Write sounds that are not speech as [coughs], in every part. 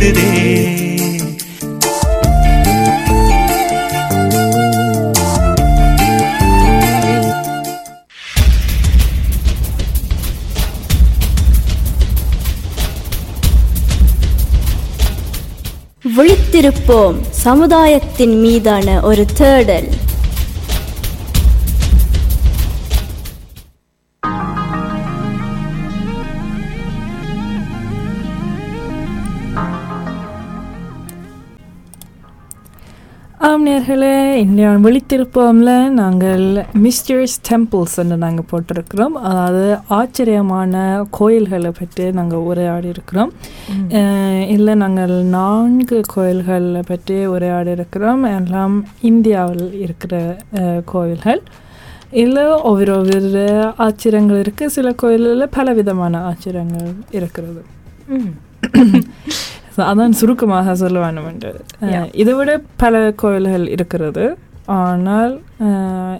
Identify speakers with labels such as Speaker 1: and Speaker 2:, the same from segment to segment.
Speaker 1: பேசுதே.
Speaker 2: விழித்திருப்போம் சமுதாயத்தின் மீதான ஒரு தேடல்.
Speaker 3: ஆம் நேர்களே இந்தியா விழித்திருப்போம்ல நாங்கள் மிஸ்டர்ஸ் டெம்பிள்ஸ் என்று நாங்கள் போட்டிருக்கிறோம். அதாவது ஆச்சரியமான கோயில்களை பற்றி நாங்கள் உரையாடி இருக்கிறோம் இல்லை நாங்கள் நான்கு கோயில்களை பற்றி உரையாடி இருக்கிறோம் எல்லாம் இந்தியாவில் இருக்கிற கோயில்கள். இல்லை ஒவ்வொரு ஒவ்வொரு ஆச்சரியங்கள் இருக்குது. சில கோயில்களில் பலவிதமான ஆச்சரியங்கள் இருக்கிறது. [coughs] அதான் சுருக்கமாக சொல்ல வேண்டும் என்று. இதை விட பல கோயில்கள் இருக்கிறது ஆனால்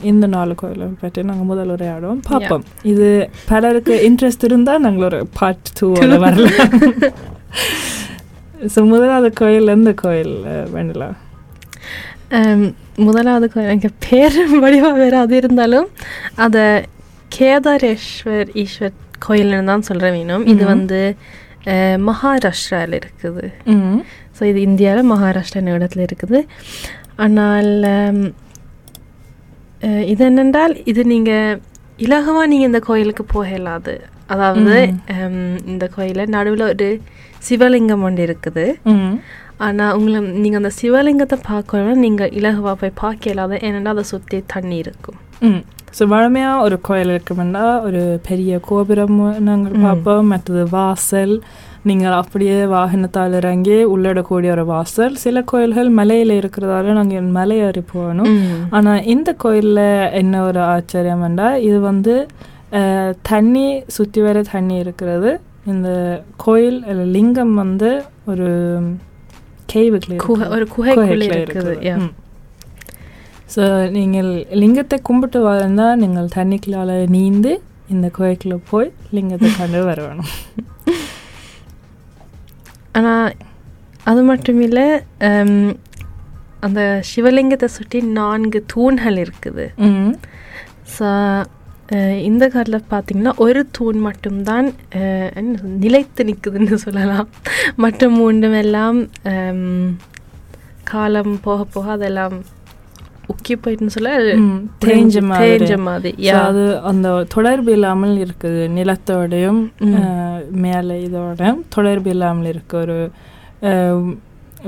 Speaker 3: இந்த நாலு கோயில்கள் பற்றி நாங்கள் முதல் உரையாடுவோம் பார்ப்போம் இது பலருக்கு இன்ட்ரெஸ்ட் இருந்தால் நாங்கள் ஒரு பார்ட் டூ வரலாம் ஸோ முதலாவது கோயில் எந்த கோயில் வேண்டலாம்
Speaker 4: முதலாவது கோயில் எனக்கு பேர் வடிவாக வேறு அது இருந்தாலும் அதை கேதாரேஸ்வர் ஈஸ்வர் கோயில்னு தான் சொல்கிற வேணும் இது. வந்து மகாராஷ்டிராவில் இருக்குது ஸோ இது இந்தியாவில் மகாராஷ்டிரா இடத்துல இருக்குது ஆனால் இது என்னென்றால் இது நீங்கள் இலகுவாக நீங்கள் இந்த கோயிலுக்கு போக இயலாது அதாவது இந்த கோயிலில் நடுவில் ஒரு சிவலிங்கம் ஒன்று இருக்குது ஆனால் உங்களை நீங்கள் அந்த சிவலிங்கத்தை பார்க்கணும் நீங்கள் இலகுவாக போய் பார்க்க இயலாது ஏனென்றால் அதை சுற்றி தண்ணி இருக்கும்
Speaker 3: ம் ஸோ வழமையாக ஒரு கோயில் இருக்குமெண்டா ஒரு பெரிய கோபுரம் நாங்கள். பார்ப்போம் மற்றது வாசல் நீங்கள் அப்படியே வாகனத்தால் இறங்கி உள்ளிடக்கூடிய ஒரு வாசல் சில கோயில்கள் மலையில் இருக்கிறதால நாங்கள் மலை ஏறி போகணும். ஆனால் இந்த கோயிலில் என்ன ஒரு ஆச்சரியம்டா இது வந்து தண்ணி சுற்றி வர தண்ணி இருக்கிறது இந்த கோயில் லிங்கம் வந்து ஒரு கேவுக்குள்ள
Speaker 4: குகை ஒரு குகைக்குள்ளே இருக்குது.
Speaker 3: ஸோ நீங்கள் லிங்கத்தை கும்பிட்டு வாழ்ந்தால் நீங்கள் தண்ணிக்குள்ளால நீந்து இந்த கோயிலுக்குள்ள போய் லிங்கத்தை [laughs] கண்டு வரணும்.
Speaker 4: ஆனால் அது மட்டும் இல்லை அந்த சிவலிங்கத்தை சுற்றி நான்கு தூண்கள் இருக்குது. ஸோ இந்த காலத்தில் பார்த்தீங்கன்னா ஒரு தூண் மட்டும்தான் நிலைத்து நிற்குதுன்னு சொல்லலாம். மற்ற மூன்றும் எல்லாம் காலம் போக போக அதெல்லாம் உக்கி போயிட்டுன்னு சொல்ல
Speaker 3: தேஞ்ச மாதிரி.
Speaker 4: தேஞ்ச மாதிரி.
Speaker 3: அது அந்த தொடர்பு இல்லாமல் இருக்குது நிலத்தோடையும் மேலே இதோட தொடர்பு இல்லாமல் இருக்கு ஒரு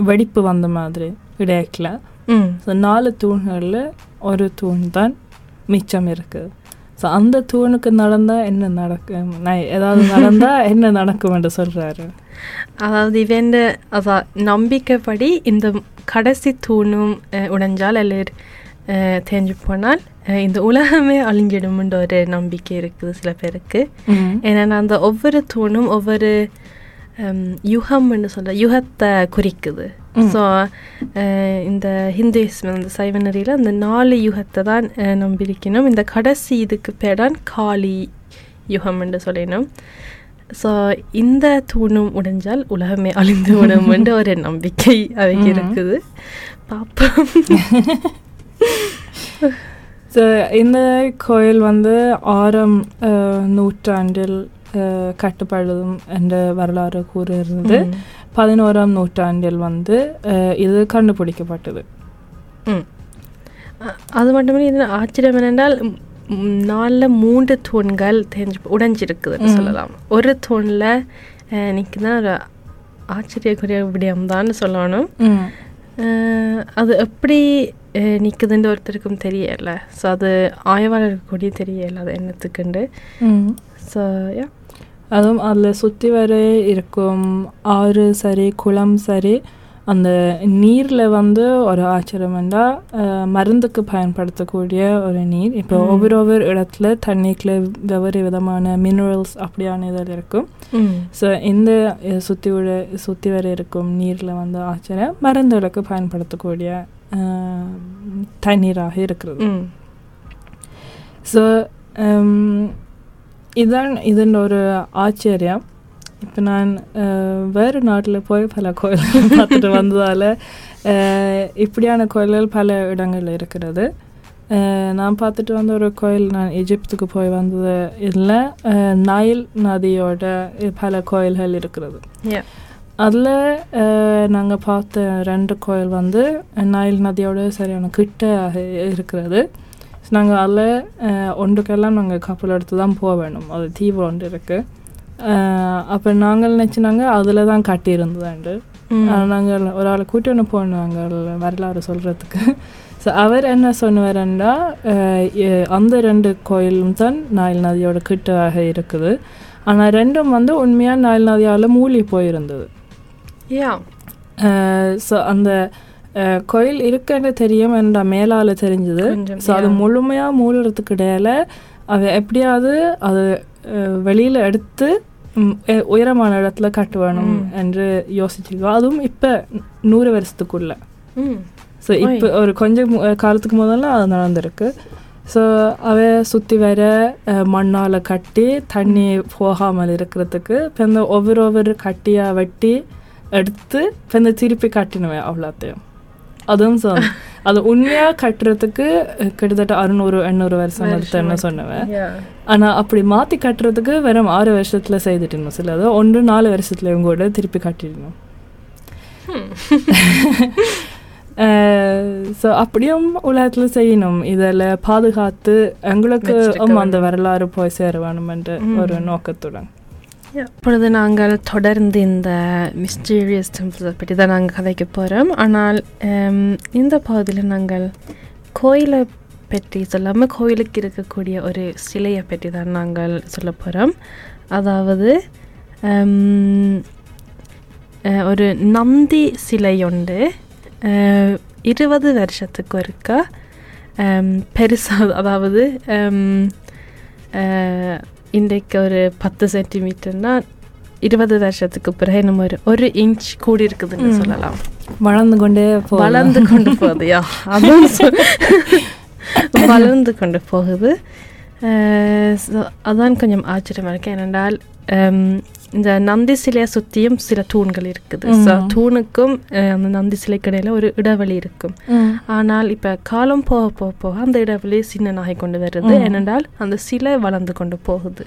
Speaker 3: வெடிப்பு வந்த மாதிரி இடையக்கில்
Speaker 4: ம்
Speaker 3: ஸோ நாலு தூண்களில் ஒரு தூண் தான் மிச்சம் இருக்குது ஸோ அந்த தூணுக்கு நடந்தால் என்ன நடக்கும் நான் ஏதாவது நடந்தால் என்ன நடக்கும் என்று சொல்கிறாரு
Speaker 4: அதாவது இவன் அதான் நம்பிக்கைப்படி இந்த கடைசி தூணும் உடைஞ்சால் அல்லது தேஞ்சு போனால் இந்த உலகமே அழிஞ்சிடும்ன்ற ஒரு நம்பிக்கை இருக்குது சில பேருக்கு. ஏன்னா அந்த ஒவ்வொரு தூணும் ஒவ்வொரு யுகம்னு சொல்ற யுகத்தை குறிக்குது. ஸோ இந்த ஹிந்துயிஸ்ம் இந்த சைவ நெறியில் அந்த நாலு யுகத்தை தான் நம்பியிருக்கணும் இந்த கடைசி இதுக்கு பேர் தான் காளி யுகம்னு சொல்லணும் ஸோ இந்த தூணும் உடைஞ்சால் உலகமே அழிந்து விடும்ன்ற ஒரு நம்பிக்கை அவைக்கு. இருக்குது பார்ப்போம்
Speaker 3: ஸோ இந்த கோயில் வந்து ஆறாம் நூற்றாண்டில் அஹ், கட்டப்படுதும் என்ற வரலாறு கூறுகிறது
Speaker 4: ம்.
Speaker 3: பதினோராம் நூற்றாண்டில் வந்து இது கண்டுபிடிக்கப்பட்டது
Speaker 4: அது மட்டுமே இது ஆச்சரியம் என்னென்றால் நாலுல மூன்று தூண்கள் தெரிஞ்சு உடைஞ்சிருக்குதுன்னு. சொல்லலாம் ஒரு தூணில் நிற்குதான் ஒரு ஆச்சரியக்குரிய விடயம்தான் சொல்லணும் அது எப்படி நிற்குதுன்னு ஒருத்தருக்கும் தெரியல ஸோ அது ஆய்வாளருக்கு கூட தெரியல அது என்னத்துக்குண்டு
Speaker 3: ம்
Speaker 4: ஸோ யா
Speaker 3: அதுவும் அதில் சுற்றி வர இருக்கும் ஆறு சரி குளம் சரி அந்த நீரில் வந்து ஒரு ஆச்சரியம்டா மருந்துக்கு பயன்படுத்தக்கூடிய ஒரு நீர். இப்போ. ஒவ்வொரு ஒவ்வொரு இடத்துல தண்ணிக்குள்ள வெவ்வேறு விதமான மினரல்ஸ் அப்படியான இதில் இருக்கும். ஸோ இந்த சுற்றி உள்ள சுற்றி வர இருக்கும் நீரில் வந்து ஆச்சரியம் மருந்துகளுக்கு பயன்படுத்தக்கூடிய தண்ணீராக இருக்கிறது. ஸோ இதான் இதன் ஒரு ஆச்சரியம். இப்போ நான் வேறு நாட்டில் போய் பல கோயில்கள் [laughs] பார்த்துட்டு வந்ததால் இப்படியான கோயில்கள் பல இடங்கள்ல இருக்கிறது. நான் பார்த்துட்டு வந்த ஒரு கோயில் நான் எஜிப்துக்கு போய் வந்தது இதில் நைல் நதியோட பல கோயில்கள் இருக்கிறது. அதில் நாங்கள் பார்த்த ரெண்டு கோயில் வந்து நைல் நதியோட சரியான கிட்ட இருக்கிறது. நாங்கள் அதில் ஒன்றுக்கெல்லாம் நாங்கள் கப்பல் எடுத்து தான் போக வேணும் அது தீவு ஒன்று இருக்குது அப்போ நாங்கள் நினச்சினாங்க? அதில் தான் கட்டியிருந்ததுண்டு. நாங்கள் ஒரு ஆளை கூட்டின்னு போனோம் நாங்கள் வரலாறு சொல்கிறதுக்கு ஸோ அவர் என்ன சொன்னவரண்டா அந்த ரெண்டு கோயிலும் தான் நாயில் நதியோட கிட்டவாக இருக்குது. ஆனால் ரெண்டும் வந்து உண்மையாக நாயில் நதியால் மூழ்கி போயிருந்தது.
Speaker 4: Yeah.
Speaker 3: ஸோ அந்த கோயில் இருக்குன்னு தெரியும். என்ற மேலால் தெரிஞ்சது. ஸோ அது. முழுமையாக மூடுறதுக்கு இடையில அவ எப்படியாவது அது வெளியில் எடுத்து உயரமான இடத்துல கட்ட வேணும்
Speaker 4: ம்.
Speaker 3: என்று யோசிச்சிருக்கோம் அதுவும் இப்போ நூறு வருஷத்துக்குள்ள. ஸோ இப்போ ஒரு கொஞ்சம் காலத்துக்கு முதல்ல அது நடந்திருக்கு. ஸோ அவ சுற்றி வர மண்ணால் கட்டி தண்ணி போகாமல் இருக்கிறதுக்கு இப்போ இந்த ஒவ்வொரு ஒவ்வொரு கட்டியாக வெட்டி எடுத்து இப்போ இந்த திருப்பி கட்டினுவேன் அவ்வளோத்தையும். அதுவும் சொ அது உண்மையாக கட்டுறதுக்கு கிட்டத்தட்ட அறுநூறு எண்ணூறு வருஷம் எடுத்தேன்னு சொன்னவன். ஆனால் அப்படி மாற்றி கட்டுறதுக்கு வெறும் ஆறு வருஷத்தில் செய்துட்டணும் சிலது ஒன்று நாலு வருஷத்துலையும் கூட திருப்பி கட்டிடணும் ஸோ [laughs] அப்படியும் உலகத்தில் செய்யணும். இதில் பாதுகாத்து எங்களுக்கு அந்த வரலாறு போய் சேர வேணுமென்ற
Speaker 4: ம்.
Speaker 3: ஒரு நோக்கத்துடன்.
Speaker 4: இப்பொழுது நாங்கள் தொடர்ந்து இந்த மிஸ்டீரியஸ் டெம்பிள்ஸை பற்றி தான் நாங்கள் கதைக்க போகிறோம் ஆனால் இந்த பகுதியில் நாங்கள் கோயிலை பற்றி சொல்லாமல் கோயிலுக்கு இருக்கக்கூடிய ஒரு சிலையை பற்றி தான் நாங்கள் சொல்ல போகிறோம் அதாவது ஒரு நந்தி சிலை உண்டு. இருபது வருஷத்துக்கு ஒருக்கா பெருசாக அதாவது இன்றைக்கு ஒரு பத்து சென்டிமீட்டர்னா இருபது வருஷத்துக்கு பிறகு நம்ம ஒரு ஒரு இன்ச் கூடி இருக்குதுன்னு. சொல்லலாம்
Speaker 3: வளர்ந்து கொண்டே.
Speaker 4: வளர்ந்து கொண்டு போகுதுயா அதான் சொல்- வளர்ந்து கொண்டு போகுது அதான் கொஞ்சம் ஆச்சரியமா இருக்கு ஏனென்றால் இந்த நந்தி சிலையை சுற்றியும் சில தூண்கள் இருக்குது. ஸோ. தூணுக்கும் அந்த நந்தி சிலைக்கு இடையில ஒரு இடைவெளி இருக்கும். ஆனால் இப்போ காலம் போக போக போக அந்த இடைவெளி சின்னனாகி கொண்டு வருது. ஏனென்றால் அந்த சிலை வளர்ந்து கொண்டு போகுது.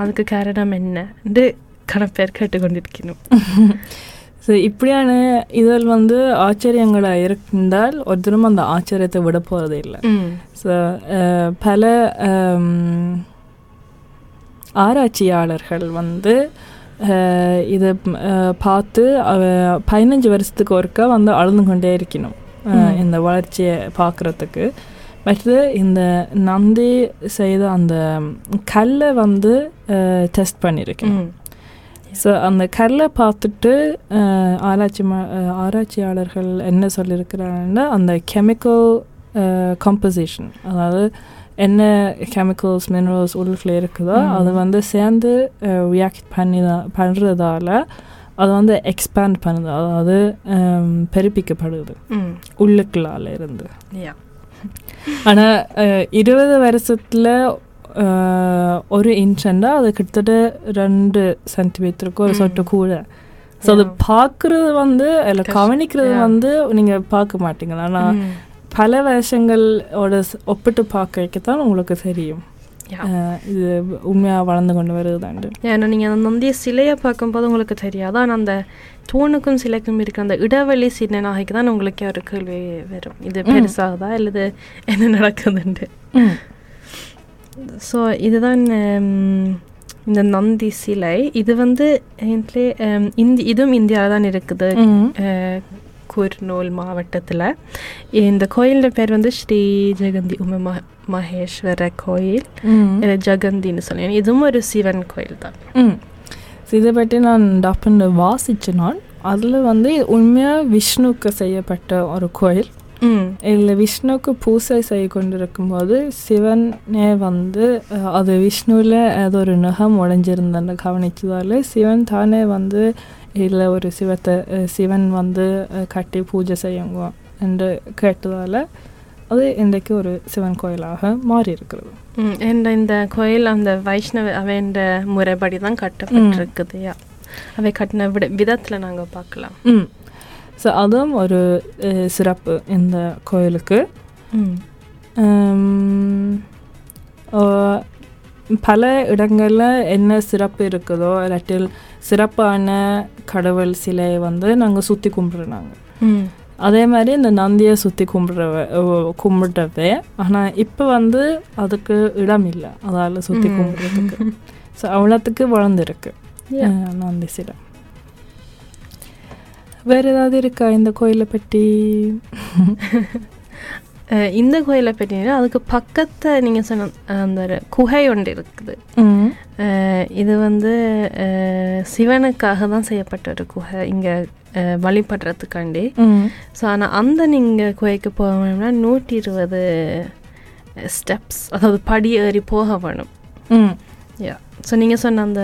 Speaker 4: அதுக்கு காரணம் என்ன? என்று கணப்பேர் கேட்டுக்கொண்டிருக்கணும். [laughs]
Speaker 3: ஸோ இப்படியான இதில் வந்து ஆச்சரியங்களாக இருந்தால் ஒருத்தரும் அந்த ஆச்சரியத்தை விட போகிறதே இல்லை ஸோ பல ஆராய்ச்சியாளர்கள் வந்து இதை பார்த்து பதினஞ்சு வருஷத்துக்கு ஒருக்கா வந்து அழுந்து கொண்டே இருக்கணும். இந்த வளர்ச்சியை பார்க்குறதுக்கு. மற்றது இந்த நந்தி செய்த அந்த கல்லை வந்து டெஸ்ட் பண்ணியிருக்கணும் ஸோ அந்த கல்லை பார்த்துட்டு ஆராய்ச்சி ஆராய்ச்சியாளர்கள் என்ன சொல்லியிருக்கிறாங்கன்னா அந்த கெமிக்கல் கம்போசிஷன் அதாவது என்ன கெமிக்கல்ஸ் மினரல்ஸ் உள்ளுக்குள்ள இருக்குதோ. அது வந்து சேர்ந்து ரியாக்ட் பண்ணி பண்ணுறதால அது வந்து எக்ஸ்பேண்ட் பண்ணுது அதாவது பெருப்பிக்கப்படுது உள்ளுக்குள்ளால இருந்து ஆனால் இருபது வருஷத்தில் ஒரு இன்ச்சுண்டா அது கிட்டத்தட்ட ரெண்டு சென்டிமீட்டருக்கு ஒரு. சொட்டு கூட ஸோ அது. பார்க்குறது வந்து இல்லை. கவனிக்கிறது. வந்து நீங்கள் பார்க்க மாட்டீங்க ஆனால் பல வருஷங்களோட ஒப்பிட்டு பார்க்க தான் உங்களுக்கு தெரியும். இது உண்மையாக வளர்ந்து கொண்டு வருதுதாண்டு.
Speaker 4: ஏன்னா நீங்கள் அந்த நந்திய சிலையை பார்க்கும்போது உங்களுக்கு தெரியாது. ஆனால் அந்த தூணுக்கும் சிலைக்கும் இருக்கிற அந்த இடைவெளி சின்ன நாகைக்கு தான் உங்களுக்கு ஒரு கேள்வி வரும். இது. பெருசாகுதா? இல்லது என்ன நடக்குதுன்ட்டு ஸோ இதுதான் இந்த நந்தி சிலை. இது வந்து இந்தி இதுவும் இந்தியாவில் தான் இருக்குது குர்னூல் மாவட்டத்தில். இந்த கோயிலோட பேர் வந்து ஸ்ரீ ஜெகந்தி உம மகேஸ்வர கோயில். இல்லை ஜெகந்தின்னு சொல்லி இதுவும் ஒரு சிவன் கோயில் தான்.
Speaker 3: இதை பற்றி நான் டப்புன்னு வாசிச்சேன் நான். அதில் வந்து உண்மையாக விஷ்ணுவுக்கு செய்யப்பட்ட ஒரு கோயில். இதில் விஷ்ணுவுக்கு பூசை செய்ய கொண்டிருக்கும்போது சிவனே வந்து அது விஷ்ணுவில் ஏதோ ஒரு நகம் உடைஞ்சிருந்தன்னு கவனிச்சதால சிவன் தானே வந்து இதில் ஒரு சிவத்தை சிவன் வந்து கட்டி பூஜை செய்யுங்க என்று கேட்டதால் அது இன்றைக்கு ஒரு சிவன் கோயிலாக மாறி இருக்கிறது
Speaker 4: ம், இந்த கோயில் அந்த வைஷ்ணவ அவன்ற முறைப்படி தான் கட்டப்பட்டிருக்குது யா அவை கட்டின விட விதத்தில் நாங்கள் பார்க்கலாம்
Speaker 3: ம் ஸோ அதுவும் ஒரு சிறப்பு இந்த கோயிலுக்கு பல இடங்களில் என்ன சிறப்பு இருக்குதோ இல்லாட்டில் சிறப்பான கடவுள் சிலையை வந்து நாங்கள் சுற்றி கும்பிட்றாங்க அதே மாதிரி இந்த நந்தியை சுற்றி கும்பிட்றவ கும்பிட்டவே ஆனால் இப்போ வந்து அதுக்கு இடம் இல்லை. அதால் சுற்றி. கும்பிட்றதுக்கு. ஸோ அவ்வளோத்துக்கு வளர்ந்துருக்கு. நந்தி சிலை. வேறு ஏதாவது இருக்கா இந்த கோயிலை பற்றி? [laughs]
Speaker 4: இந்த கோயிலை பற்றினா அதுக்கு பக்கத்தை நீங்கள் சொன்ன அந்த குகை ஒன்று இருக்குது இது வந்து சிவனுக்காக தான் செய்யப்பட்ட ஒரு குகை இங்கே வழிபடுறதுக்காண்டி ஸோ ஆனால் அந்த நீங்கள் குகைக்கு போக வேணும்னா நூற்றி இருபது ஸ்டெப்ஸ் அதாவது படி ஏறி போக வேணும் யா ஸோ நீங்கள் சொன்ன அந்த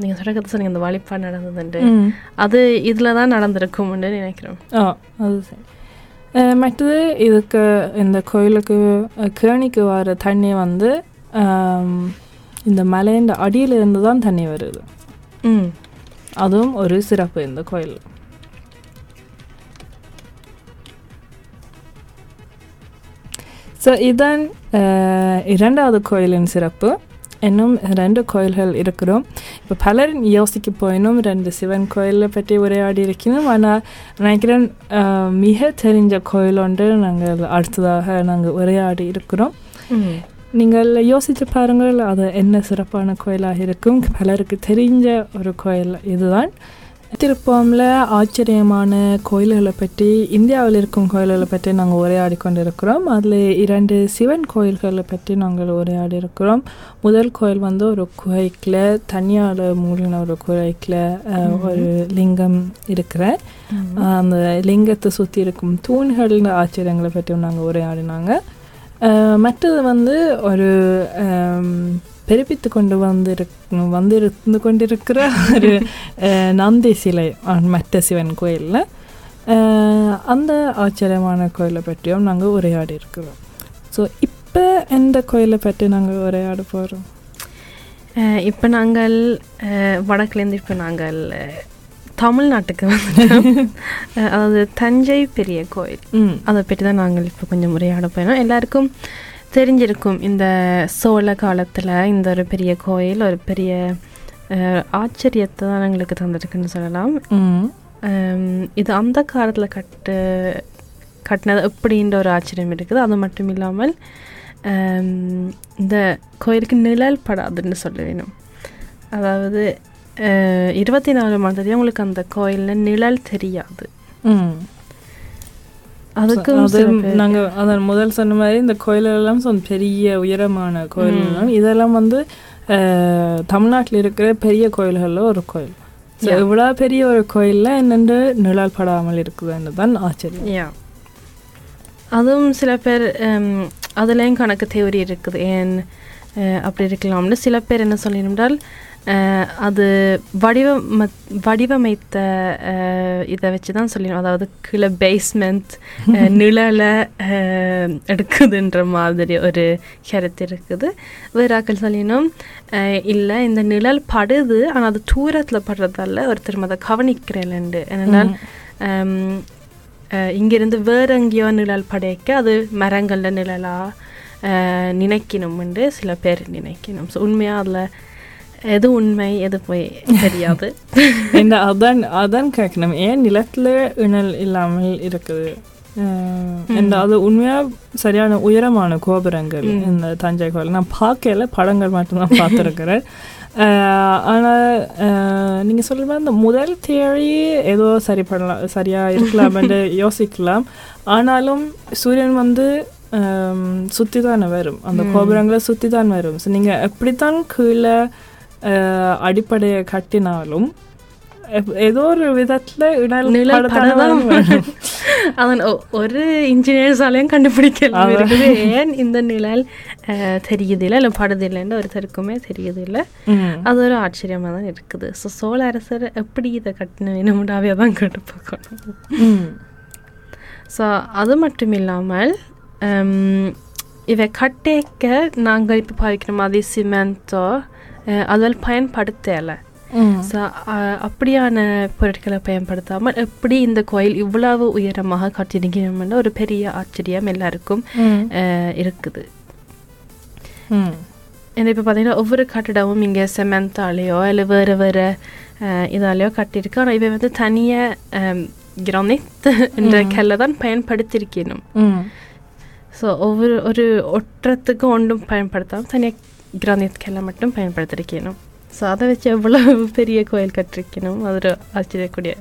Speaker 4: நீங்கள் சொல்கிறது சொன்னீங்க அந்த வழிபாடு நடந்ததுண்டு அது இதில் தான் நடந்திருக்கும்னு நினைக்கிறோம்
Speaker 3: ஆ அது சரி மற்றது இதுக்கு இந்த கோயிலுக்கு கேணிக்கு வர தண்ணி வந்து இந்த மலையின் அடியில இருந்து தான் தண்ணி வருது
Speaker 4: ம்
Speaker 3: அதுவும் ஒரு சிறப்பு இந்த கோயில் ஸோ இதான் அஹ், இரண்டாவது கோயிலின் சிறப்பு இன்னும் ரெண்டு கோயில்கள் இருக்கிறோம் இப்போ பலர் யோசிக்க போயினும் ரெண்டு சிவன் கோயிலை பற்றி உரையாடி இருக்கணும் ஆனால் நினைக்கிறேன் மிக தெரிஞ்ச கோயில் ஒன்று நாங்கள் அடுத்ததாக நாங்கள் உரையாடி இருக்கிறோம் நீங்கள் யோசித்து பாருங்கள் அது என்ன சிறப்பான கோயிலாக இருக்கும் பலருக்கு தெரிஞ்ச ஒரு கோயில் இதுதான் திருப்பம்ல ஆச்சரியமான கோயில்களை பற்றி இந்தியாவில் இருக்கும் கோயில்களை பற்றி நாங்கள் உரையாடி கொண்டிருக்கிறோம் அதில் இரண்டு சிவன் கோயில்களை பற்றி நாங்கள் உரையாடி இருக்கிறோம் முதல் கோயில் வந்து ஒரு குகைக்கில் தனியால் மூழ்கின ஒரு குகைக்கில் ஒரு லிங்கம் இருக்கிற அந்த லிங்கத்தை சுற்றி இருக்கும் தூண்களின் ஆச்சரியங்களை பற்றியும் நாங்கள் உரையாடினாங்க. மற்றது வந்து ஒரு பெருப்பித்து கொண்டு வந்திருக் வந்திருந்து கொண்டிருக்கிற ஒரு [laughs] நந்தி சிலை மற்ற சிவன் கோயிலில். அந்த ஆச்சரியமான கோயிலை பற்றியும் நாங்கள் உரையாடி இருக்கிறோம். ஸோ இப்போ எந்த கோயிலை பற்றி நாங்கள் உரையாட போகிறோம்
Speaker 4: இப்போ நாங்கள் வடக்குலேருந்து இப்போ நாங்கள் தமிழ்நாட்டுக்கு வந்துட்டோம். [laughs] அதாவது தஞ்சை பெரிய கோயில்.
Speaker 3: ம்.
Speaker 4: அதை பற்றி தான் நாங்கள் இப்போ கொஞ்சம் உரையாட போயிடும் எல்லாருக்கும் தெரிஞ்சிருக்கும் இந்த சோழ காலத்தில் இந்த ஒரு பெரிய கோயில் ஒரு பெரிய ஆச்சரியத்தை தான் எங்களுக்கு தந்திருக்குன்னு சொல்லலாம். இது அந்த காலத்தில் கட்டு கட்டினது எப்படின்ற ஒரு ஆச்சரியம் இருக்குது. அது மட்டும் இல்லாமல் இந்த கோயிலுக்கு நிழல் படாதுன்னு சொல்ல வேணும். அதாவது இருபத்தி நாலு மாதத்தையும் உங்களுக்கு அந்த கோயிலில் நிழல் தெரியாது. அதுக்கும்
Speaker 3: அது நாங்கள் அதன் முதல் சொன்ன மாதிரி இந்த கோயிலெல்லாம் சொன்ன பெரிய உயரமான கோயில் இதெல்லாம் வந்து தமிழ்நாட்டில் இருக்கிற பெரிய கோயில்களில் ஒரு கோயில். ஸோ. இவ்வளோ பெரிய ஒரு கோயிலில் என்னென்று நிழல் படாமல் இருக்குதுன்னு தான் ஆச்சரியம்.
Speaker 4: அதுவும் சில பேர் அதுலேயும் கணக்கு தேவரி இருக்குது. ஏன் அப்படி இருக்கலாம்னு சில பேர் என்ன சொல்லியிருந்தால் அது வடிவம வடிவமைத்த இதை வச்சு தான் சொல்லிடும் அதாவது கீழே பேஸ்மெண்ட் [laughs] நிழலை எடுக்குதுன்ற மாதிரி ஒரு கருத்து இருக்குது. வேறாக்கள் சொல்லினோம். இல்லை இந்த நிழல் படுது ஆனால் அது தூரத்தில் படுறதால ஒருத்தர் அதை கவனிக்கிறேன்ண்டு அஹ் இங்கிருந்து வேற எங்கேயோ நிழல் படைக்க அது மரங்களில் நிழலாக நினைக்கணும்னு சில பேர் நினைக்கணும். ஸோ உண்மையாக அதில் எது உண்மை எது போய் தெரியாது. [laughs]
Speaker 3: என்ன அதான் அதான் கேட்கணும் ஏன் நிலத்தில் இணல் இல்லாமல் இருக்குது? என்ன அது உண்மையாக சரியான உயரமான கோபுரங்கள் இந்த தஞ்சை கோயில். நான் பார்க்கல படங்கள் மட்டும்தான் பார்த்துருக்கிறேன். ஆனால் நீங்கள் சொல்கிற மாதிரி இந்த முதல் தேழி ஏதோ சரி பண்ணலாம் சரியாக இருக்கலாம்னு [laughs] யோசிக்கலாம். ஆனாலும் சூரியன் வந்து சுற்றி தான் வரும். அந்த கோபுரங்களை சுற்றி தான் வரும். ஸோ நீங்கள் எப்படித்தான் கீழே அஹ், அடிப்படையை கட்டினாலும் ஏதோ ஒரு விதத்துல.
Speaker 4: அதன் ஒரு இன்ஜினியர்ஸாலையும் கண்டுபிடிக்கல
Speaker 3: அதான்.
Speaker 4: இருக்குது ஏன் இந்த நிழல் தெரியுதில்லை இல்லை படுதில்லைன்னு ஒருத்தருக்குமே தெரியுதில்லை. அது ஒரு ஆச்சரியமாக தான் இருக்குது ஸோ சோழ அரசர் எப்படி இதை கட்டின வேணும்டாவே தான் கேட்டு பார்க்கணும். ஸோ அது மட்டும் இல்லாமல் இவை கட்டேக்க நாங்கள் இப்போ பாவிக்கிற மாதிரி சிமெண்ட்டோ அதில் பயன்படுத்தலை. ஸோ அப்படியான பொருட்களை பயன்படுத்தாமல் எப்படி இந்த கோயில் இவ்வளவு உயரமாக கட்டியிருக்கணும்னு ஒரு பெரிய ஆச்சரியம் எல்லாருக்கும் இருக்குது. ஏன்னா இப்போ பார்த்தீங்கன்னா ஒவ்வொரு கட்டிடமும் இங்கே செமெந்தாலேயோ இல்லை வேறு வேறு இதாலேயோ கட்டியிருக்கு ஆனால் இவை வந்து தனியாக கிரானைட் என்ற கல்லை தான் பயன்படுத்தியிருக்கணும். ஸோ ஒவ்வொரு ஒரு ஒற்றத்துக்கு ஒன்றும் பயன்படுத்தாமல் தனியாக கிரானைட் கல்லை மட்டும் பயன்படுத்தியிருக்கணும் ஸோ அதை வச்சு எவ்வளவு [laughs] பெரிய கோயில் கட்டிருக்கணும்? அது ஒரு ஆச்சரியக்கூடிய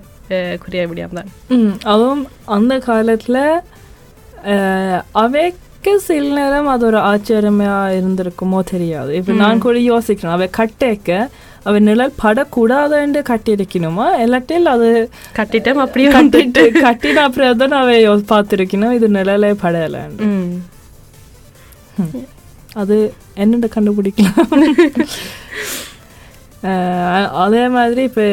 Speaker 4: குறிய விடியம் தான்.
Speaker 3: அதுவும் அந்த காலத்தில் அவைக்கு சில நேரம் அது ஒரு ஆச்சரியமா இருந்திருக்குமோ தெரியாது. இப்போ நான் கூட யோசிக்கிறேன் அவை கட்டேக்க அவ நிழல் படக்கூடாதுன்னு கட்டியிருக்கணுமா? இல்லாட்டில் அது
Speaker 4: கட்டிட்டோம் அப்படியே
Speaker 3: கட்டிட்டு [laughs] கட்டின அப்புறம் தான் அவை யோ- பார்த்திருக்கணும் இது நிழலே படையலைன்னு
Speaker 4: ம்.
Speaker 3: அது என்னென்ன கண்டுபிடிக்கலாம்? [laughs] அதே மாதிரி இப்போ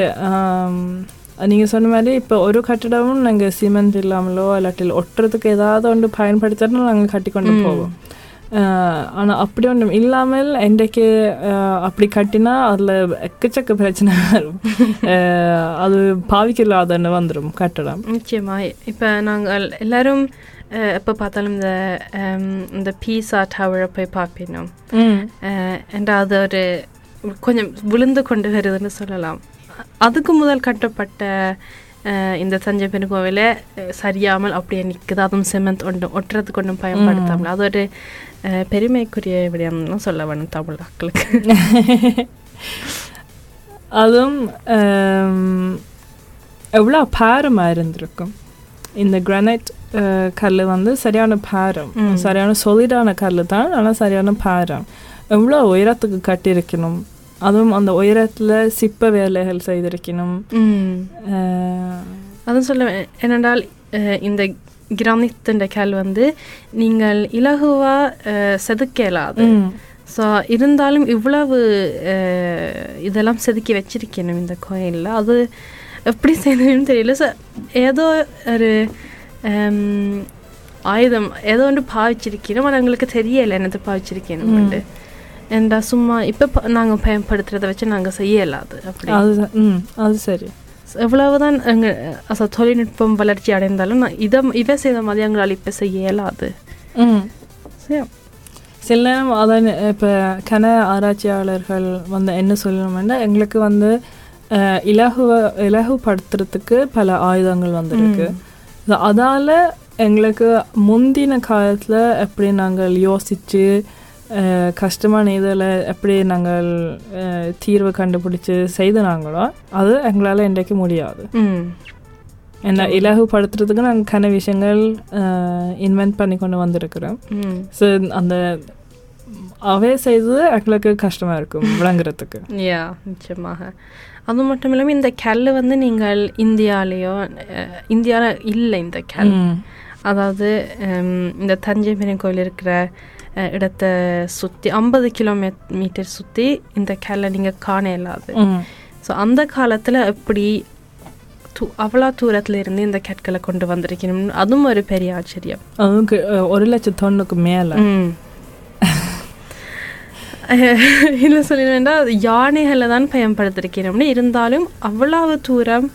Speaker 3: நீங்கள் சொன்ன மாதிரி இப்போ ஒரு கட்டிடமும் நாங்கள் சிமெண்ட் இல்லாமலோ இல்லாட்டில் ஒட்டுறதுக்கு ஏதாவது ஒன்று பயன்படுத்தினா நாங்கள் கட்டி கொண்டு போவோம். ஆனால் அப்படி ஒன்றும் இல்லாமல் இன்றைக்கு அப்படி கட்டினா அதில் எக்கச்சக்க பிரச்சனை வரும். [laughs] அது பாவிக்கலாதன்னு வந்துடும் கட்டடம்.
Speaker 4: நிச்சயமா. இப்போ நாங்கள் எல்லாரும் எப்போ பார்த்தாலும் இந்த இந்த பீஸா டவரை போய் பார்ப்பினோம் அண்ட் அது ஒரு கொஞ்சம் விழுந்து கொண்டு வருதுன்னு சொல்லலாம் அதுக்கு முதல் கட்டப்பட்ட இந்த தஞ்சை கோவிலை சரியாமல் அப்படியே நிற்குது அதுவும் செமெண்ட் ஒன்றும் ஒட்டுறதுக்கு ஒன்றும் பயன்படுத்தாமல் அது ஒரு பெருமைக்குரிய விடயம்னு சொல்ல வேணும் தமிழ் மக்களுக்கு
Speaker 3: அதுவும் எவ்வளோ பாரமாக இருந்திருக்கும் இந்த கிரானைட் கல் வந்து சரியான பாரம். சரியான சொலிடான கல் தான் ஆனால் சரியான பாரம் எவ்வளோ உயரத்துக்கு கட்டியிருக்கணும் அதுவும் அந்த உயரத்தில் சிப்ப வேலைகள் செய்திருக்கணும்
Speaker 4: அதுவும் சொல்ல வே- ஏனென்றால் அஹ், இந்த கிரானித்துன்ற கல் வந்து நீங்கள் இலகுவாக செதுக்கலாது
Speaker 3: ம்,
Speaker 4: ஸோ இருந்தாலும் இவ்வளவு இதெல்லாம் செதுக்கி வச்சிருக்கணும் இந்த கோயிலில் அது எப்படி செய்யணும்னு தெரியல ஸோ ஏதோ ஒரு ஆயுதம் ஏதோ ஒன்று பாவிச்சிருக்கணும் ஆனால் எங்களுக்கு தெரியலை என்னது பாவிச்சிருக்கணும்ட்டு ஏண்டா சும்மா இப்போ நாங்கள் பயன்படுத்துறதை வச்சு நாங்கள் செய்யலாது அப்படி
Speaker 3: அது ம் அது சரி
Speaker 4: எவ்வளவுதான் எங்க அச தொழில்நுட்பம் வளர்ச்சி அடைந்தாலும் நான் இதை இவை செய்த மாதிரி எங்களால் இப்போ செய்ய இயலாது
Speaker 3: ம். சில நேரம் அதான் இப்போ கன ஆராய்ச்சியாளர்கள் வந்து என்ன சொல்லணும்னா எங்களுக்கு வந்து இலகுவ இலகுபடுத்துறதுக்கு பல ஆயுதங்கள் வந்திருக்கு அதால எங்களுக்கு முந்தின காலத்தில் எப்படி நாங்கள் யோசித்து கஷ்டமான இதில் எப்படி நாங்கள் தீர்வு கண்டுபிடிச்சு செய்தனாங்களோ அது எங்களால் இன்றைக்கு முடியாது.
Speaker 4: ம்.
Speaker 3: ஏன்னா இலகுபடுத்துறதுக்கு நாங்கள் கன விஷயங்கள் இன்வென்ட் பண்ணி கொண்டு வந்திருக்கிறோம். ஸோ அந்த அவே செய்தது எங்களுக்கு கஷ்டமாக இருக்கும் விளங்குறதுக்கு.
Speaker 4: யா நிச்சயமாக. அது மட்டும் இல்லாமல் இந்த கல் வந்து நீங்கள் இந்தியாலேயோ இந்தியாவில் இல்லை இந்த கல். அதாவது இந்த தஞ்சை பெரிய கோயில் இருக்கிற இடத்தை சுற்றி ஐம்பது கிலோமீ மீட்டர் சுற்றி இந்த கல்லை நீங்கள் காண இயலாது.
Speaker 3: ம்.
Speaker 4: ஸோ அந்த காலத்தில் எப்படி தூ அவ்வளோ தூரத்துல இருந்து இந்த கற்களை கொண்டு வந்திருக்கணும்? அதுவும் ஒரு பெரிய ஆச்சரியம்.
Speaker 3: அதுவும் ஒரு லட்சம் தொண்ணுக்கு மேலே. [laughs]
Speaker 4: இல்லை சொல்லிடுவேன்டா யானைகளை தான் பயன்படுத்திருக்கிறோம்னு இருந்தாலும் அவ்வளவு தூரம்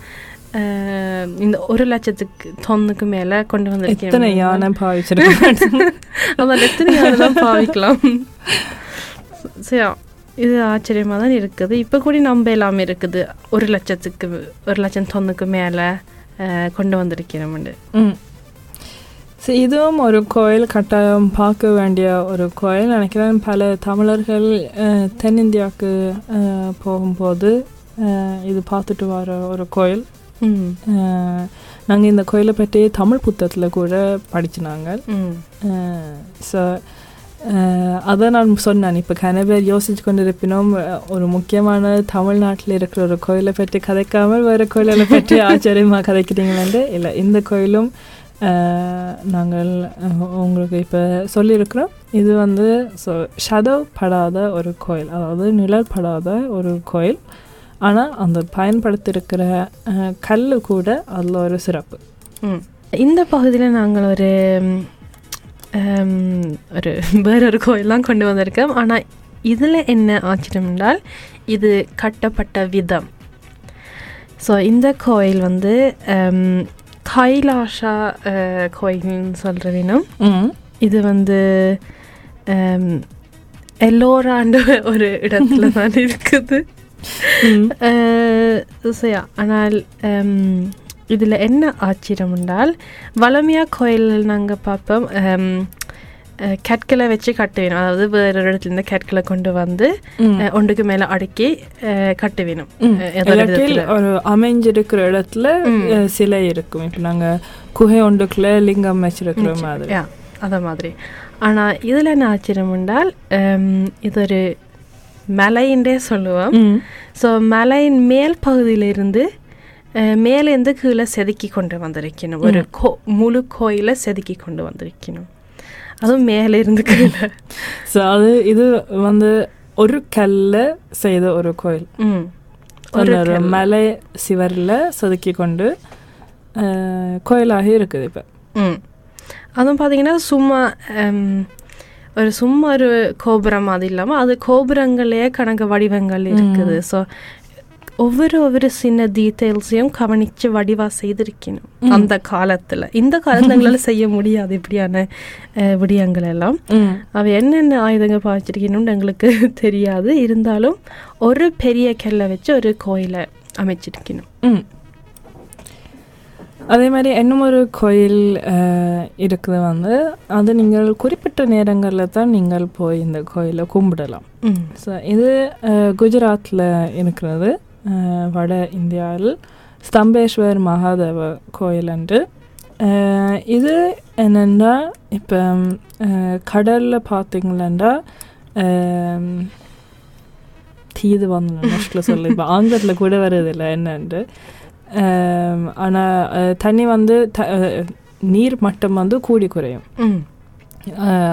Speaker 4: இந்த ஒரு லட்சத்துக்கு தொன்னுக்கு மேலே கொண்டு
Speaker 3: எத்தனை
Speaker 4: வந்திருக்கிறோம்
Speaker 3: யானை பாவிச்சிருக்கேன்
Speaker 4: அதில் எத்தனை யானை [laughs] பாவிக்கலாம்? சரி இது ஆச்சரியமாக தான் இருக்குது. இப்போ கூட நம்ப எல்லாமே இருக்குது. ஒரு லட்சத்துக்கு ஒரு லட்சம் தொன்னுக்கு மேலே கொண்டு வந்திருக்கிறோம்னு.
Speaker 3: ம். சரி இதுவும் ஒரு கோயில் கட்டாயம் பார்க்க வேண்டிய ஒரு கோயில். நினைக்கிறேன் பல தமிழர்கள் தென்னிந்தியாவுக்கு போகும்போது இது பார்த்துட்டு வர ஒரு கோயில். நாங்கள் இந்த கோயிலை பற்றி தமிழ் புத்தகத்தில் கூட படிச்சினாங்க. ஸோ அதை நான் சொன்னேன். இப்போ கன பேர் யோசிச்சு கொண்டு இருப்பினோம் ஒரு முக்கியமான தமிழ்நாட்டில் இருக்கிற ஒரு கோயிலை பற்றி கதைக்காமல் வேறு கோயிலை பற்றி [laughs] ஆச்சரியமாக கதைக்கிறீங்களே இல்லை இந்த கோயிலும் நாங்கள் உங்களுக்கு இப்போ சொல்லியிருக்கிறோம். இது வந்து ஸோ ஷடோ படாத ஒரு கோயில் அதாவது நிழல் படாத ஒரு கோயில். ஆனால் அந்த பயன்படுத்தியிருக்கிற கல் கூட அதில் ஒரு சிறப்பு.
Speaker 4: இந்த பகுதியில் நாங்கள் ஒரு ஒரு வேறொரு கோயிலாம் கொண்டு வந்திருக்கோம். ஆனால் இதில் என்ன ஆச்சரியம் என்றால் இது கட்டப்பட்ட விதம். ஸோ இந்த கோயில் வந்து கைலாஷா அஹ், கோயில்னு சொல்கிற வேணும்
Speaker 3: ம்.
Speaker 4: இது வந்து எல்லோராண்டு ஒரு இடத்துல [laughs] தான் இருக்குது. ஆனால் இதில் என்ன ஆச்சரியம் என்றால் வளமையாக கோயில் நாங்கள் பார்ப்போம் கற்களை வச்சு கட்டுவேணும் அதாவது வேறு இடத்துலேருந்து கற்களை கொண்டு வந்து ஒன்றுக்கு மேலே அடுக்கி அஹ், கட்டுவேணும்
Speaker 3: ம்.
Speaker 4: அஹ், ஏதோ ஒரு
Speaker 3: அமைஞ்சிருக்கிற இடத்துல சிலை இருக்கும் இப்போ நாங்க குகை ஒன்றுக்குள்ள லிங்கம் வச்சிருக்கிற மாதிரி
Speaker 4: அத மாதிரி ஆனால் இதில் என்ன ஆச்சரியம் என்றால் ஹம், இது ஒரு மலைன்றே சொல்லுவோம். ஸோ மலையின் மேல் பகுதியிலிருந்து மேலேருந்து கீழே செதுக்கி கொண்டு வந்திருக்கணும் ஒரு கோ முழு கோயிலை செதுக்கி கொண்டு வந்திருக்கணும் அதுவும் மேலே இருந்து கீழே
Speaker 3: ஸோ அது இது வந்து ஒரு கல்ல செய்த ஒரு கோயில்
Speaker 4: ஒரு.
Speaker 3: மலை சிவரில் செதுக்கி கொண்டு கோயிலாக இருக்குது இப்போ
Speaker 4: அதுவும் பார்த்தீங்கன்னா சும்மா ஒரு சும்மா ஒரு கோபுரம் அது இல்லாமல் அது கோபுரங்களே கணக்கு வடிவங்கள் இருக்குது ஸோ ஒவ்வொரு ஒவ்வொரு சின்ன டீட்டெயில்ஸையும் கவனித்து வடிவா செய்திருக்கணும். அந்த காலத்தில். இந்த காலத்துல எங்களால் செய்ய முடியாது இப்படியான விடயங்கள் எல்லாம். அவ என்னென்ன ஆயுதங்கள் பாய்ச்சிருக்கணும்னு எங்களுக்கு [laughs] தெரியாது. இருந்தாலும் ஒரு பெரிய கல்லை வச்சு ஒரு கோயிலை அமைச்சிருக்கணும்.
Speaker 3: அதே மாதிரி இன்னும் ஒரு கோயில் இருக்குது வந்து. அது நீங்கள் குறிப்பிட்ட நேரங்களில் தான் நீங்கள் போய் இந்த கோயிலை கும்பிடலாம். ஸோ இது குஜராத்தில் இருக்கிறது. வட இந்தியாவில் ஸ்தம்பேஸ்வர் மகாதேவ கோயில் என்று இது என்னென்னா இப்போ கடலில் பார்த்தீங்களா தீது வந்து நஷ்டில் சொல்லி இப்போ ஆங்கிலத்தில் கூட வருதில்லை என்னன்ட்டு ஆனால் தண்ணி வந்து த நீர் மட்டம் வந்து கூடி குறையும்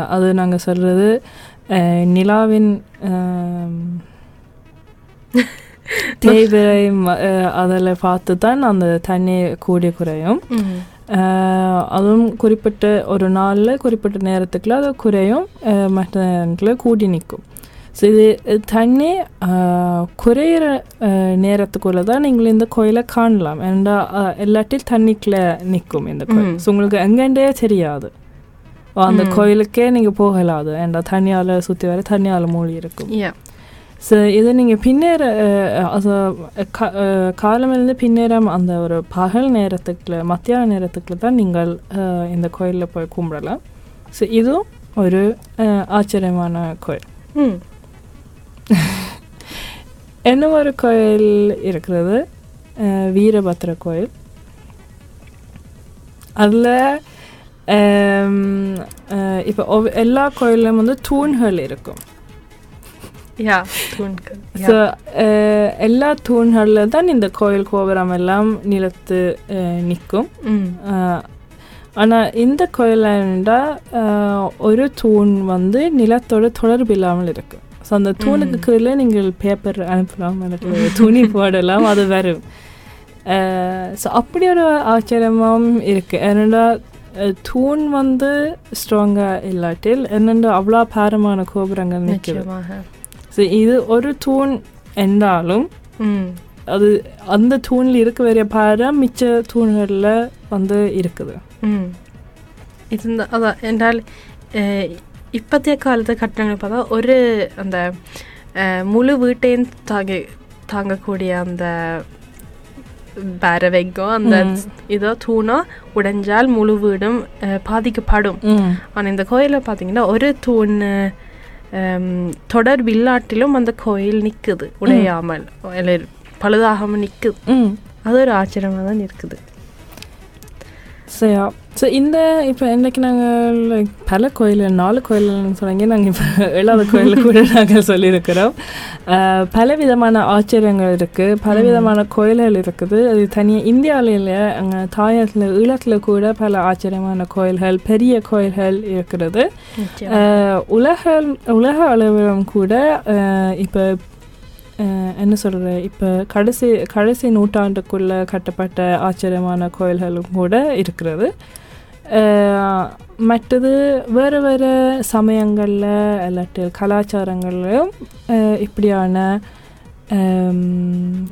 Speaker 3: அது நாங்கள் சொல்கிறது நிலாவின் தேய்பிறை அதில் பார்த்து தான் அந்த தண்ணி கூடி குறையும் அதுவும் குறிப்பிட்ட ஒரு நாளில் குறிப்பிட்ட நேரத்துக்குள்ள அது குறையும் மற்ற நேரத்தில் கூடி நிற்கும் ஸோ இது தண்ணி குறையிற நேரத்துக்குள்ள தான் நீங்கள் இந்த கோயிலை காணலாம் ஏன்னா எல்லாத்தையும் தண்ணிக்குள்ள நிற்கும் இந்த கோயில். ஸோ உங்களுக்கு எங்கேண்டே தெரியாது அந்த. கோயிலுக்கே நீங்கள் போகலாது ஏன்டா தண்ணியால் சுற்றி வர தண்ணியால் மூழ்கி இருக்கும் ஸோ இது நீங்கள் பின்னேற காலமிருந்து பின்னேறம் அந்த ஒரு பகல் நேரத்துக்குள்ள மத்தியான நேரத்துக்குள்ள தான் நீங்கள் இந்த கோயிலில் போய் கும்பிடலாம். ஸோ இதுவும் ஒரு ஆச்சரியமான கோயில். இன்னும் [laughs] ஒரு கோயில் இருக்கிறது? வீரபத்ர கோயில். அதில் இப்போ எல்லா கோயிலும் வந்து தூண்கள் இருக்கும். ஸோ எல்லா தூண்களில் தான் இந்த கோயில் கோபுரம் எல்லாம் நிலத்து நிற்கும் ஆனால் இந்த கோயிலண்டா ஒரு தூண் வந்து நிலத்தோட தொடர்பு இல்லாமல் இருக்கு ஸோ அந்த தூணுக்கு கீழே நீங்கள் பேப்பர் அனுப்பலாம் எனக்கு துணி போடலாம் அது வரும் ஸோ அப்படி ஒரு ஆச்சரியமும் இருக்குது அஹ், தூண் வந்து ஸ்ட்ராங்காக இல்லாட்டில் என்னென்ன அவ்வளோ பாரமான கோபுரங்கள் ஸோ இது ஒரு தூண் என்றாலும் அது அந்த தூணில் இருக்க வேண்டிய பாரம் மிச்ச தூண்களில் வந்து இருக்குது.
Speaker 4: ம் இது அதான் என்றால் இப்பத்திய காலத்து கட்டணங்கள் பார்த்தா ஒரு அந்த முழு வீட்டையும் தாங்க தாங்கக்கூடிய அந்த வேற வைக்கும் அந்த. இதோ தூணோ உடைஞ்சால் முழு வீடும் பாதிக்கப்படும் ஆனால் இந்த கோயிலில் பார்த்தீங்கன்னா ஒரு தூண் ஹம், தொடர்பு இல்லாட்டிலும் அந்த கோயில் நிற்குது உடையாமல் இல்லை பழுதாகாமல் நிற்குது அது ஒரு ஆச்சரியமாக தான் இருக்குது
Speaker 3: சரியா ஸோ இந்த இப்போ இன்னைக்கு நாங்கள் பல கோயில் நாலு கோயில்னு சொன்னாங்க. நாங்கள் இப்போ ஏழாவது கோயில் கூட [laughs] நாங்கள் சொல்லியிருக்கிறோம். பல விதமான ஆச்சரியங்கள் இருக்குது பல விதமான கோயில்கள் இருக்குது. அது தனியாக இந்தியாவில் அங்கே தாயத்தில் ஈழத்தில் கூட பல ஆச்சரியமான கோயில்கள் பெரிய கோயில்கள் இருக்கிறது. உலக உலக அளவிலும் கூட இப்போ என்ன சொல்கிறது இப்போ கடைசி கடைசி நூற்றாண்டுக்குள்ளே கட்டப்பட்ட ஆச்சரியமான கோயில்களும் கூட இருக்கிறது. மற்றது வேறு வேறு சமயங்களில் இல்லாட்டி கலாச்சாரங்கள்லையும் அஹ், இப்படியான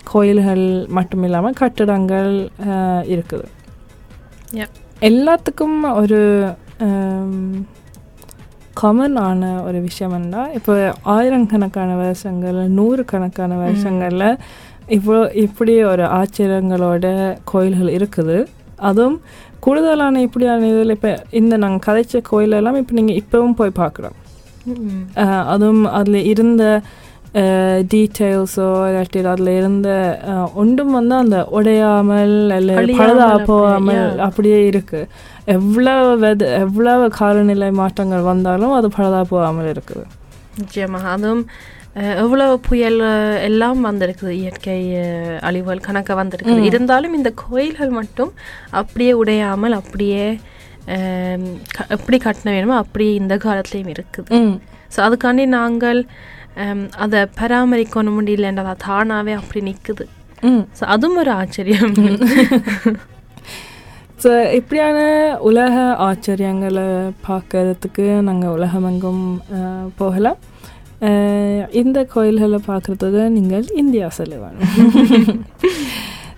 Speaker 3: கோயில்கள் மட்டும் இல்லாமல் கட்டிடங்கள் இருக்குது. எல்லாத்துக்கும் ஒரு காமன் ஆன ஒரு விஷயம் என்ன இப்போ ஆயிரக்கணக்கான வருஷங்கள் நூறுக்கணக்கான வருஷங்களில் இப்போ இப்படி ஒரு ஆச்சரியங்களோட கோயில்கள் இருக்குது அதுவும் கூடுதலான இப்படியான இதில் இப்போ இந்த நாங்கள் கதைச்ச கோயிலெல்லாம் இப்போ நீங்கள் இப்போவும் போய் பார்க்குறோம்
Speaker 4: ம்.
Speaker 3: அஹ் அதுவும் அதில் இருந்த டீட்டெயில்ஸோ இல்லாட்டி அதில் இருந்த ஒன்றும் வந்து அந்த உடையாமல் இல்லை பழுதா போகாமல். அப்படியே இருக்கு எவ்வளவு வெத எவ்வளவு காலநிலை மாற்றங்கள் வந்தாலும் அது பழுதா போகாமல் இருக்குது
Speaker 4: நிச்சயமாக அதுவும் எவ்வளவு புயல் எல்லாம் வந்திருக்குது இயற்கை அழிவுகள் கணக்க வந்திருக்குது. இருந்தாலும் இந்த கோயில்கள் மட்டும் அப்படியே உடையாமல் அப்படியே எப்படி கட்டின வேணுமோ அப்படியே இந்த காலத்துலேயும் இருக்குது. ஸோ அதுக்காண்டி நாங்கள் அதை பராமரிக்கணும் முடியலன்றதா அது தானாகவே அப்படி நிற்குது ஸோ அதுவும் ஒரு ஆச்சரியம். [laughs]
Speaker 3: ஸோ இப்படியான உலக ஆச்சரியங்களை பார்க்கறதுக்கு நாங்கள் உலகமெங்கும் போகலாம். இந்த கோயில்களை பார்க்கறதுக்கு நீங்கள் இந்தியா செல்ல வேணும்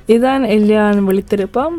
Speaker 3: இதான் எல்லியான் விழித்திருப்போம்